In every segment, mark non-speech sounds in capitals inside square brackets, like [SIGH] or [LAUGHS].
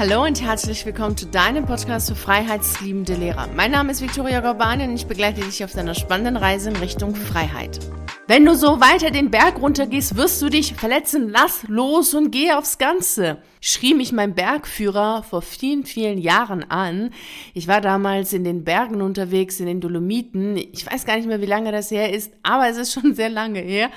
Hallo und herzlich willkommen zu deinem Podcast für freiheitsliebende Lehrer. Mein Name ist Viktoria Gorbani und ich begleite dich auf deiner spannenden Reise in Richtung Freiheit. Wenn du so weiter den Berg runtergehst, wirst du dich verletzen. Lass los und geh aufs Ganze. Schrie mich mein Bergführer vor vielen, vielen Jahren an. Ich war damals in den Bergen unterwegs, in den Dolomiten. Ich weiß gar nicht mehr, wie lange das her ist, aber es ist schon [LAUGHS] sehr lange her.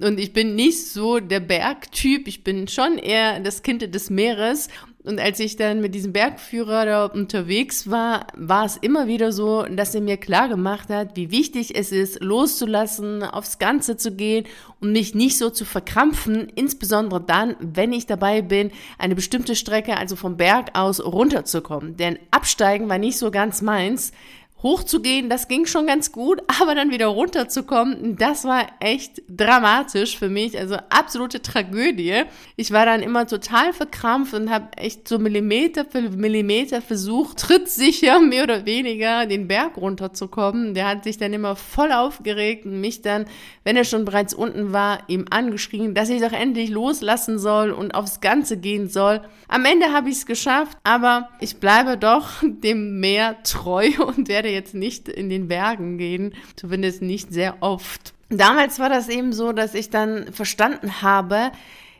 Und ich bin nicht so der Bergtyp. Ich bin schon eher das Kind des Meeres. Und als ich dann mit diesem Bergführer da unterwegs war, war es immer wieder so, dass er mir klar gemacht hat, wie wichtig es ist, loszulassen, aufs Ganze zu gehen und mich nicht so zu verkrampfen, insbesondere dann, wenn ich dabei bin, eine bestimmte Strecke, also vom Berg aus runterzukommen. Denn Absteigen war nicht so ganz meins hochzugehen, das ging schon ganz gut, [LAUGHS] aber dann wieder runterzukommen, das war echt dramatisch für mich, also absolute Tragödie. Ich war dann immer total verkrampft und habe echt so Millimeter für Millimeter versucht, trittsicher [LAUGHS] mehr oder weniger den Berg runterzukommen. Der hat sich dann immer voll aufgeregt und mich dann, wenn er schon bereits unten war, ihm angeschrien, dass ich doch endlich loslassen soll und aufs Ganze gehen soll. Am Ende habe ich es geschafft, aber ich bleibe doch [LAUGHS] dem Meer treu und werde werde jetzt nicht in den Bergen gehen, zumindest nicht sehr oft. Damals war das eben so, dass ich dann verstanden habe,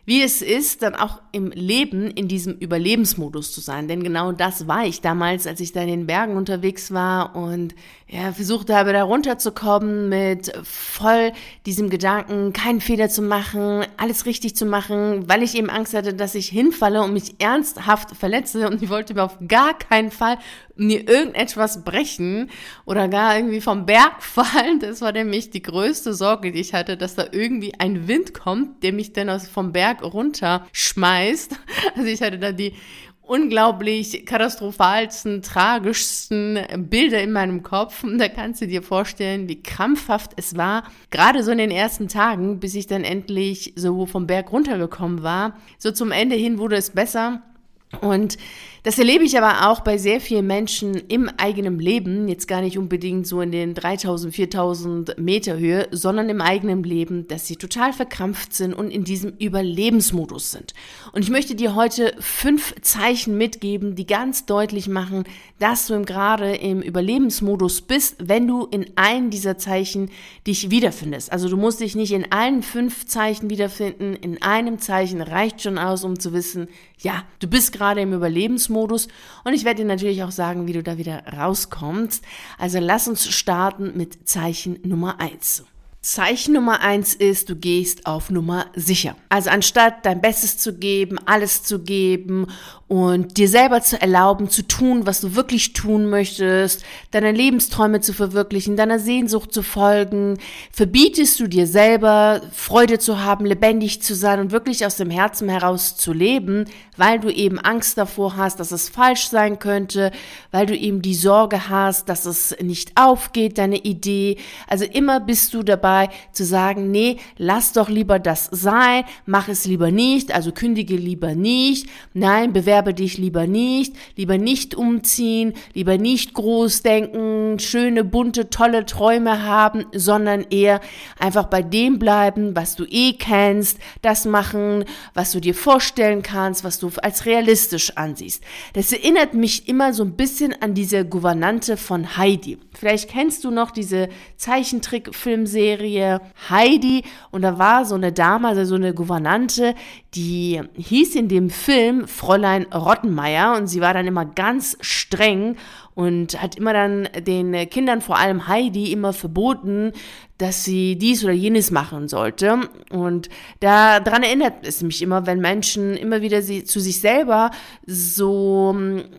wie es ist, dann auch im Leben in diesem Überlebensmodus zu sein. Denn genau das war ich damals, als ich da in den Bergen unterwegs war und ja, versucht habe, da runterzukommen mit voll diesem Gedanken, keinen Fehler zu machen, alles richtig zu machen, weil ich eben Angst hatte, dass ich hinfalle und mich ernsthaft verletze und ich wollte mir auf gar keinen Fall mir irgendetwas brechen oder gar irgendwie vom Berg [LAUGHS] fallen. Das war nämlich die größte Sorge, die ich hatte, dass da irgendwie ein Wind kommt, der mich dann vom Berg runterschmeißt. [LAUGHS] Also ich hatte da die unglaublich katastrophalsten, tragischsten Bilder in meinem Kopf. Und da kannst du dir vorstellen, wie krampfhaft es war, gerade so in den ersten Tagen, bis ich dann endlich so vom Berg runtergekommen war. So zum Ende hin wurde es besser. Und das erlebe ich aber auch bei sehr vielen Menschen im eigenen Leben, jetzt gar nicht unbedingt so in den 3000, 4000 Meter Höhe, sondern im eigenen Leben, dass sie total verkrampft sind und in diesem Überlebensmodus sind. Und ich möchte dir heute fünf Zeichen mitgeben, die ganz deutlich machen, dass du gerade im Überlebensmodus bist, wenn du in einem dieser Zeichen dich wiederfindest. Also du musst dich nicht in allen fünf Zeichen wiederfinden, in einem Zeichen reicht schon aus, um zu wissen, ja, du bist gerade im Überlebensmodus und ich werde dir natürlich auch sagen, wie du da wieder rauskommst. Also lass uns starten mit Zeichen Nummer eins. Zeichen Nummer eins ist, du gehst auf Nummer sicher. Also anstatt dein Bestes zu geben, alles zu geben und dir selber zu erlauben, zu tun, was du wirklich tun möchtest, deine Lebensträume zu verwirklichen, deiner Sehnsucht zu folgen, verbietest du dir selber, Freude zu haben, lebendig zu sein und wirklich aus dem Herzen heraus zu leben, weil du eben Angst davor hast, dass es falsch sein könnte, weil du eben die Sorge hast, dass es nicht aufgeht, deine Idee. Also immer bist du dabei zu sagen, nee, lass doch lieber das sein, mach es lieber nicht, also kündige lieber nicht, nein, bewerbe bewerbe dich lieber nicht, lieber nicht umziehen, lieber nicht groß denken, schöne, bunte, tolle Träume haben, sondern eher einfach bei dem bleiben, was du eh kennst, das machen, was du dir vorstellen kannst, was du als realistisch ansiehst. Das erinnert mich immer so ein bisschen an diese Gouvernante von Heidi. Vielleicht kennst du noch diese Zeichentrickfilmserie Heidi. Und da war so eine Dame, also so eine Gouvernante, die hieß in dem Film Fräulein Rottenmeier. Und sie war dann immer ganz streng und hat immer dann den Kindern, vor allem Heidi, immer verboten, dass sie dies oder jenes machen sollte. Und daran erinnert es mich immer, wenn Menschen immer wieder sie, zu sich selber so,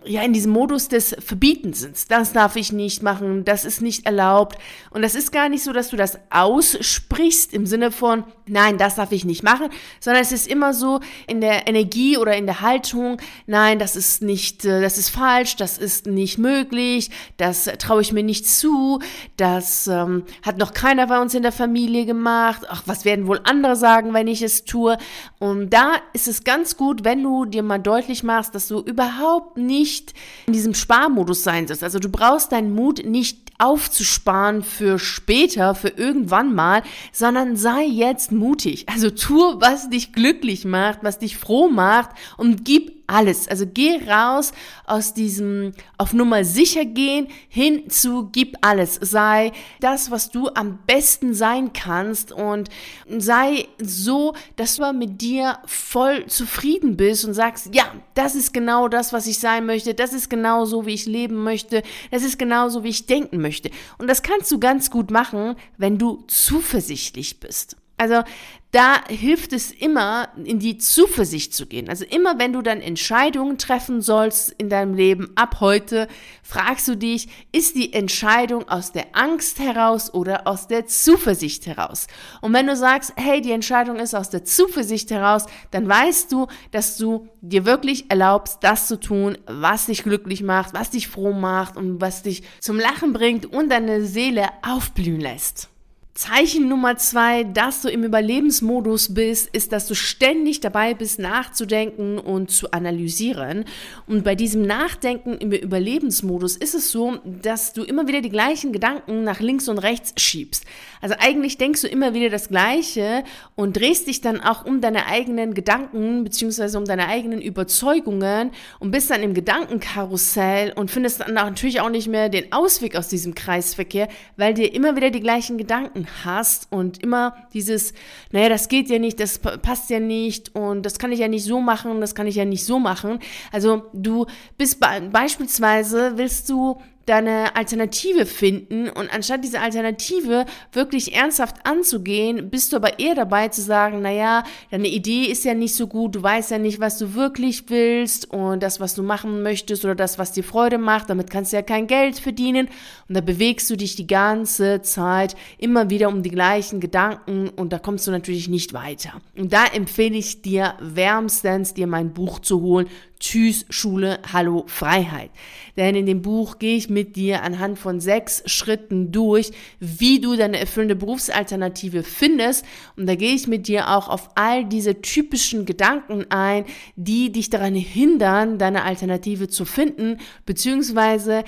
ja, in diesem Modus des Verbietens sind. Das darf ich nicht machen, das ist nicht erlaubt. Und das ist gar nicht so, dass du das aussprichst im Sinne von, nein, das darf ich nicht machen, sondern es ist immer so in der Energie oder in der Haltung, nein, das ist nicht, äh, das ist falsch, das ist nicht möglich, das traue ich mir nicht zu, das ähm, hat noch keiner bei uns in der Familie gemacht. Ach, was werden wohl andere sagen, wenn ich es tue? Und da ist es ganz gut, wenn du dir mal deutlich machst, dass du überhaupt nicht in diesem Sparmodus sein sollst. Also du brauchst deinen Mut nicht aufzusparen für später, für irgendwann mal, sondern sei jetzt mutig. Also tu, was dich glücklich macht, was dich froh macht und gib alles. Also geh raus aus diesem auf Nummer sicher gehen hin zu gib alles. Sei das, was du am besten sein kannst und sei so, dass du mit dir voll zufrieden bist und sagst, ja, das ist genau das, was ich sein möchte. Das ist genau so, wie ich leben möchte. Das ist genau so, wie ich denken möchte. Und das kannst du ganz gut machen, wenn du zuversichtlich bist. Also da hilft es immer, in die Zuversicht zu gehen. Also immer, wenn du dann Entscheidungen treffen sollst in deinem Leben, ab heute, fragst du dich, ist die Entscheidung aus der Angst heraus oder aus der Zuversicht heraus? Und wenn du sagst, hey, die Entscheidung ist aus der Zuversicht heraus, dann weißt du, dass du dir wirklich erlaubst, das zu tun, was dich glücklich macht, was dich froh macht und was dich zum Lachen bringt und deine Seele aufblühen lässt. Zeichen Nummer zwei, dass du im Überlebensmodus bist, ist, dass du ständig dabei bist, nachzudenken und zu analysieren. Und bei diesem Nachdenken im Überlebensmodus ist es so, dass du immer wieder die gleichen Gedanken nach links und rechts schiebst. Also eigentlich denkst du immer wieder das Gleiche und drehst dich dann auch um deine eigenen Gedanken beziehungsweise um deine eigenen Überzeugungen und bist dann im Gedankenkarussell und findest dann natürlich auch nicht mehr den Ausweg aus diesem Kreisverkehr, weil dir immer wieder die gleichen Gedanken hast und immer dieses, naja, das geht ja nicht, das passt ja nicht und das kann ich ja nicht so machen, das kann ich ja nicht so machen. Also du bist beispielsweise, willst du deine Alternative finden und anstatt diese Alternative wirklich ernsthaft anzugehen, bist du aber eher dabei zu sagen, naja, deine Idee ist ja nicht so gut, du weißt ja nicht, was du wirklich willst und das, was du machen möchtest oder das, was dir Freude macht, damit kannst du ja kein Geld verdienen und da bewegst du dich die ganze Zeit immer wieder um die gleichen Gedanken und da kommst du natürlich nicht weiter. Und da empfehle ich dir wärmstens, dir mein Buch zu holen, Tschüss Schule, Hallo Freiheit. Denn in dem Buch gehe ich mit dir anhand von sechs Schritten durch, wie du deine erfüllende Berufsalternative findest. Und da gehe ich mit dir auch auf all diese typischen Gedanken ein, die dich daran hindern, deine Alternative zu finden, beziehungsweise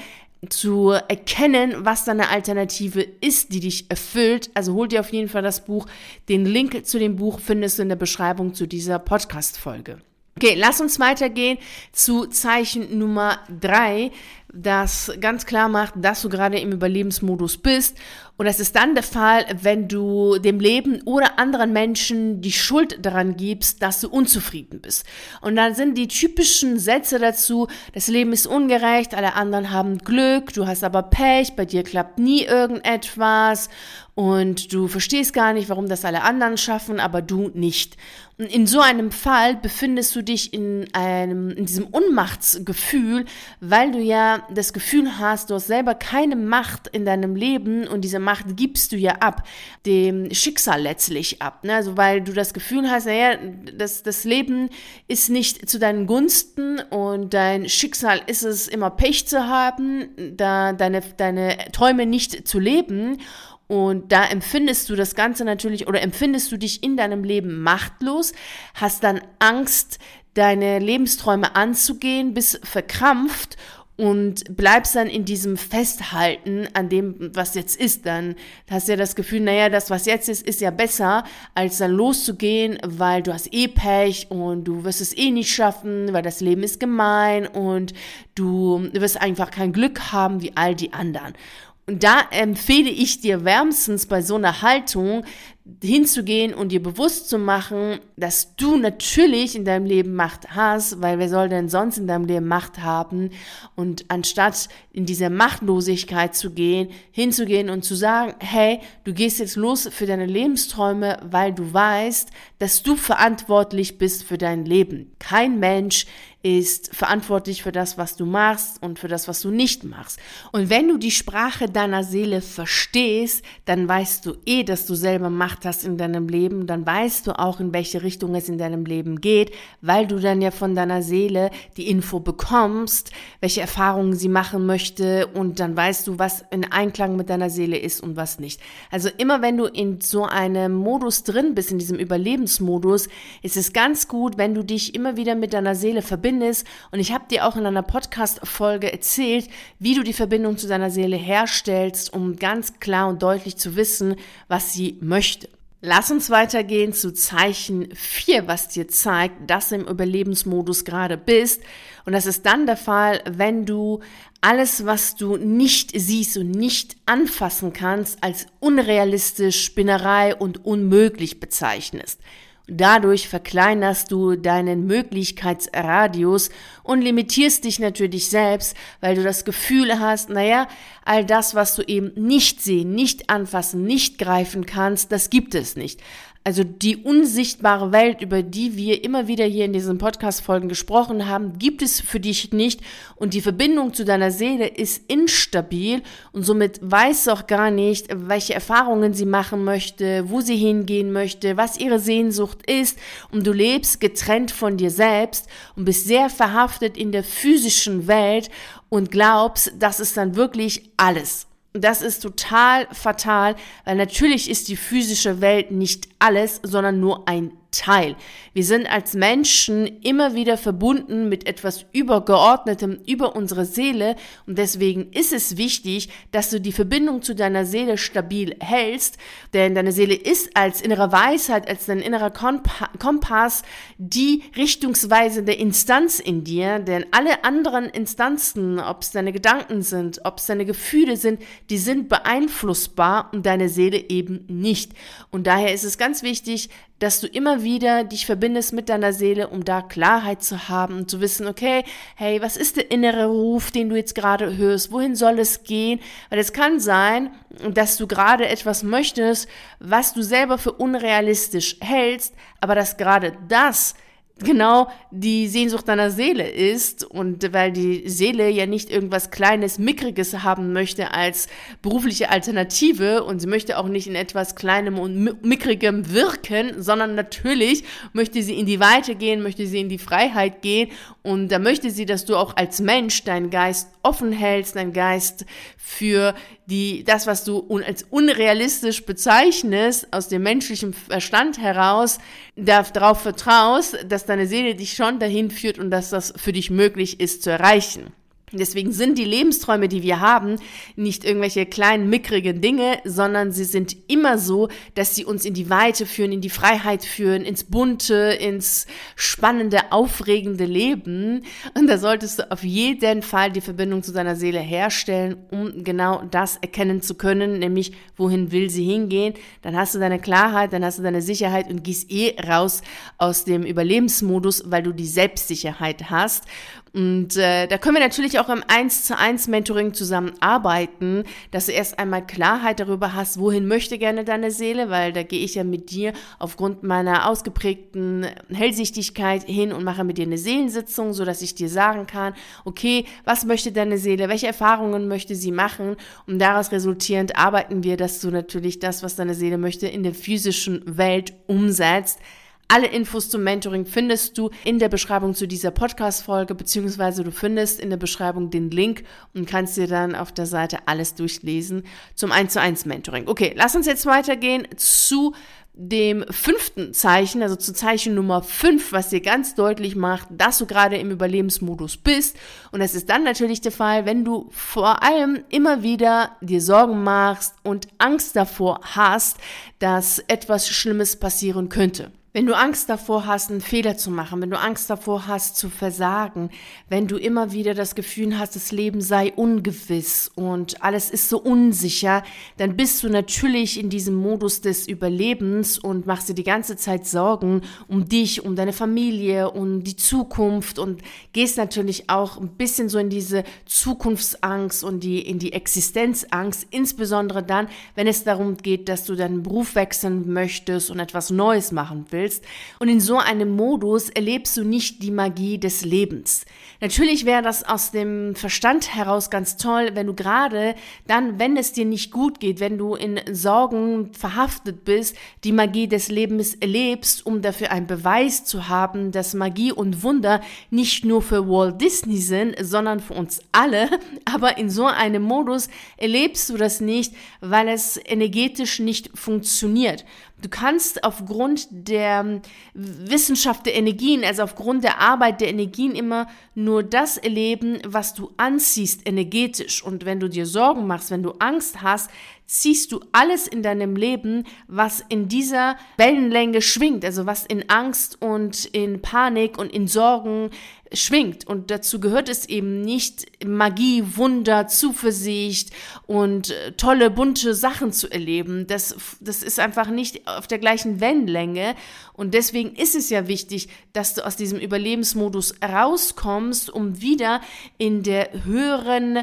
zu erkennen, was deine Alternative ist, die dich erfüllt. Also hol dir auf jeden Fall das Buch. Den Link zu dem Buch findest du in der Beschreibung zu dieser Podcast-Folge. Okay, lass uns weitergehen zu Zeichen Nummer drei, das ganz klar macht, dass du gerade im Überlebensmodus bist. Und das ist dann der Fall, wenn du dem Leben oder anderen Menschen die Schuld daran gibst, dass du unzufrieden bist. Und dann sind die typischen Sätze dazu, das Leben ist ungerecht, alle anderen haben Glück, du hast aber Pech, bei dir klappt nie irgendetwas und du verstehst gar nicht, warum das alle anderen schaffen, aber du nicht. Und in so einem Fall befindest du dich in einem, in diesem Unmachtsgefühl, weil du das Gefühl hast, du hast selber keine Macht in deinem Leben und diese Macht gibst du ja ab, dem Schicksal letztlich ab. Ne? Also weil du das Gefühl hast, naja, das, das Leben ist nicht zu deinen Gunsten und dein Schicksal ist es immer Pech zu haben, da deine, deine Träume nicht zu leben. Und da empfindest du das Ganze natürlich oder empfindest du dich in deinem Leben machtlos, hast dann Angst, deine Lebensträume anzugehen, bist verkrampft und bleibst dann in diesem Festhalten an dem, was jetzt ist, dann hast du ja das Gefühl, naja, das, was jetzt ist, ist ja besser, als dann loszugehen, weil du hast eh Pech und du wirst es eh nicht schaffen, weil das Leben ist gemein und du wirst einfach kein Glück haben wie all die anderen. Und da empfehle ich dir wärmstens bei so einer Haltung hinzugehen und dir bewusst zu machen, dass du natürlich in deinem Leben Macht hast, weil wer soll denn sonst in deinem Leben Macht haben? Und anstatt in diese Machtlosigkeit zu gehen, hinzugehen und zu sagen, hey, du gehst jetzt los für deine Lebensträume, weil du weißt, dass du verantwortlich bist für dein Leben. Kein Mensch ist verantwortlich für das, was du machst und für das, was du nicht machst. Und wenn du die Sprache deiner Seele verstehst, dann weißt du eh, dass du selber Macht hast in deinem Leben, dann weißt du auch, in welche Richtung es in deinem Leben geht, weil du dann ja von deiner Seele die Info bekommst, welche Erfahrungen sie machen möchte und dann weißt du, was in Einklang mit deiner Seele ist und was nicht. Also immer wenn du in so einem Modus drin bist, in diesem Überlebensmodus, ist es ganz gut, wenn du dich immer wieder mit deiner Seele verbindest. Und ich habe dir auch in einer Podcast-Folge erzählt, wie du die Verbindung zu deiner Seele herstellst, um ganz klar und deutlich zu wissen, was sie möchte. Lass uns weitergehen zu Zeichen 4, was dir zeigt, dass du im Überlebensmodus gerade bist. Und das ist dann der Fall, wenn du alles, was du nicht siehst und nicht anfassen kannst, als unrealistisch, Spinnerei und unmöglich bezeichnest. Dadurch verkleinerst du deinen Möglichkeitsradius und limitierst dich natürlich selbst, weil du das Gefühl hast, naja, all das, was du eben nicht sehen, nicht anfassen, nicht greifen kannst, das gibt es nicht. Also die unsichtbare Welt, über die wir immer wieder hier in diesen Podcast-Folgen gesprochen haben, gibt es für dich nicht. Und die Verbindung zu deiner Seele ist instabil. Und somit weiß sie auch gar nicht, welche Erfahrungen sie machen möchte, wo sie hingehen möchte, was ihre Sehnsucht ist. Und du lebst getrennt von dir selbst und bist sehr verhaftet in der physischen Welt und glaubst, das ist dann wirklich alles. Das ist total fatal, weil natürlich ist die physische Welt nicht alles, sondern nur ein Teil. Wir sind als Menschen immer wieder verbunden mit etwas Übergeordnetem über unsere Seele und deswegen ist es wichtig, dass du die Verbindung zu deiner Seele stabil hältst, denn deine Seele ist als innere Weisheit, als dein innerer Kompass die richtungsweisende Instanz in dir, denn alle anderen Instanzen, ob es deine Gedanken sind, ob es deine Gefühle sind, die sind beeinflussbar und deine Seele eben nicht. Und daher ist es ganz wichtig, dass du immer wieder dich verbindest mit deiner Seele, um da Klarheit zu haben und zu wissen, okay, hey, was ist der innere Ruf, den du jetzt gerade hörst? Wohin soll es gehen? Weil es kann sein, dass du gerade etwas möchtest, was du selber für unrealistisch hältst, aber dass gerade das genau die Sehnsucht deiner Seele ist und weil die Seele ja nicht irgendwas kleines, mickriges haben möchte als berufliche Alternative und sie möchte auch nicht in etwas kleinem und mickrigem wirken, sondern natürlich möchte sie in die Weite gehen, möchte sie in die Freiheit gehen und da möchte sie, dass du auch als Mensch deinen Geist offen hältst, deinen Geist für die, das, was du als unrealistisch bezeichnest, aus dem menschlichen Verstand heraus, darauf vertraust, dass deine Seele dich schon dahin führt und dass das für dich möglich ist zu erreichen. Deswegen sind die Lebensträume, die wir haben, nicht irgendwelche kleinen, mickrigen Dinge, sondern sie sind immer so, dass sie uns in die Weite führen, in die Freiheit führen, ins bunte, ins spannende, aufregende Leben. Und da solltest du auf jeden Fall die Verbindung zu deiner Seele herstellen, um genau das erkennen zu können, nämlich wohin will sie hingehen. Dann hast du deine Klarheit, dann hast du deine Sicherheit und gehst eh raus aus dem Überlebensmodus, weil du die Selbstsicherheit hast. Und äh, da können wir natürlich auch im 1 zu 1 Mentoring zusammenarbeiten, dass du erst einmal Klarheit darüber hast, wohin möchte gerne deine Seele, weil da gehe ich ja mit dir aufgrund meiner ausgeprägten Hellsichtigkeit hin und mache mit dir eine Seelensitzung, so dass ich dir sagen kann, okay, was möchte deine Seele, welche Erfahrungen möchte sie machen und daraus resultierend arbeiten wir, dass du natürlich das, was deine Seele möchte, in der physischen Welt umsetzt. Alle Infos zum Mentoring findest du in der Beschreibung zu dieser Podcast-Folge, beziehungsweise du findest in der Beschreibung den Link und kannst dir dann auf der Seite alles durchlesen zum 1 zu 1 Mentoring. Okay, lass uns jetzt weitergehen zu dem fünften Zeichen, also zu Zeichen Nummer 5, was dir ganz deutlich macht, dass du gerade im Überlebensmodus bist. Und das ist dann natürlich der Fall, wenn du vor allem immer wieder dir Sorgen machst und Angst davor hast, dass etwas Schlimmes passieren könnte. Wenn du Angst davor hast, einen Fehler zu machen, wenn du Angst davor hast, zu versagen, wenn du immer wieder das Gefühl hast, das Leben sei ungewiss und alles ist so unsicher, dann bist du natürlich in diesem Modus des Überlebens und machst dir die ganze Zeit Sorgen um dich, um deine Familie, um die Zukunft und gehst natürlich auch ein bisschen so in diese Zukunftsangst und die, in die Existenzangst, insbesondere dann, wenn es darum geht, dass du deinen Beruf wechseln möchtest und etwas Neues machen willst willst. Und in so einem Modus erlebst du nicht die Magie des Lebens. Natürlich wäre das aus dem Verstand heraus ganz toll, wenn du gerade dann, wenn es dir nicht gut geht, wenn du in Sorgen verhaftet bist, die Magie des Lebens erlebst, um dafür einen Beweis zu haben, dass Magie und Wunder nicht nur für Walt Disney sind, sondern für uns alle. [LAUGHS] Aber in so einem Modus erlebst du das nicht, weil es energetisch nicht funktioniert. Du kannst aufgrund der Wissenschaft der Energien, also aufgrund der Arbeit der Energien immer nur das erleben, was du anziehst energetisch. Und wenn du dir Sorgen machst, wenn du Angst hast, ziehst du alles in deinem Leben, was in dieser Wellenlänge schwingt, also was in Angst und in Panik und in Sorgen schwingt. Und dazu gehört es eben nicht Magie, Wunder, Zuversicht und äh, tolle, bunte Sachen zu erleben. Das, das ist einfach nicht auf der gleichen Wellenlänge. Und deswegen ist es ja wichtig, dass du aus diesem Überlebensmodus rauskommst, um wieder in der höheren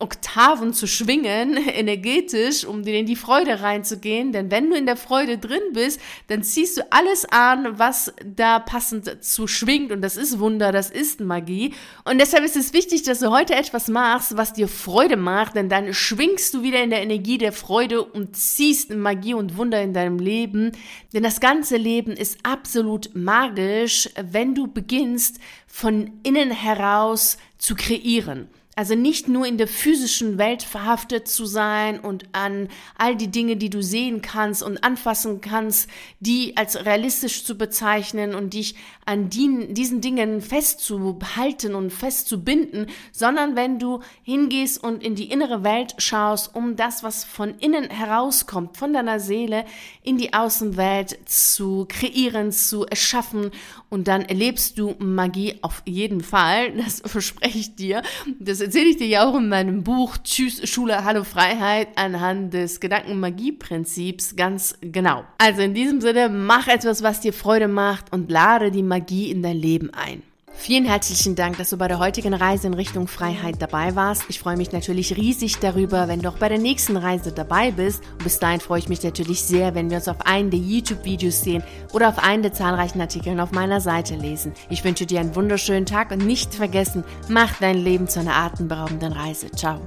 Oktaven zu schwingen, [LAUGHS] energetisch, um dir in die Freude reinzugehen. Denn wenn du in der Freude drin bist, dann ziehst du alles an, was da passend zu schwingt. Und das ist Wunder, das ist Magie. Und deshalb ist es wichtig, dass du heute etwas machst, was dir Freude macht. Denn dann schwingst du wieder in der Energie der Freude und ziehst Magie und Wunder in deinem Leben. Denn das ganze Leben ist absolut magisch, wenn du beginnst, von innen heraus zu kreieren. Also nicht nur in der physischen Welt verhaftet zu sein und an all die Dinge, die du sehen kannst und anfassen kannst, die als realistisch zu bezeichnen und dich an die, diesen Dingen festzuhalten und festzubinden, sondern wenn du hingehst und in die innere Welt schaust, um das, was von innen herauskommt, von deiner Seele in die Außenwelt zu kreieren, zu erschaffen und dann erlebst du Magie auf jeden Fall, das [LAUGHS] verspreche ich dir. Das erzähle ich dir ja auch in meinem Buch Tschüss Schule, Hallo Freiheit anhand des Gedankenmagie-Prinzips ganz genau. Also in diesem Sinne, mach etwas, was dir Freude macht und lade die Magie in dein Leben ein. Vielen herzlichen Dank, dass du bei der heutigen Reise in Richtung Freiheit dabei warst. Ich freue mich natürlich riesig darüber, wenn du auch bei der nächsten Reise dabei bist. Und bis dahin freue ich mich natürlich sehr, wenn wir uns auf einen der YouTube-Videos sehen oder auf einen der zahlreichen Artikeln auf meiner Seite lesen. Ich wünsche dir einen wunderschönen Tag und nicht vergessen, mach dein Leben zu einer atemberaubenden Reise. Ciao.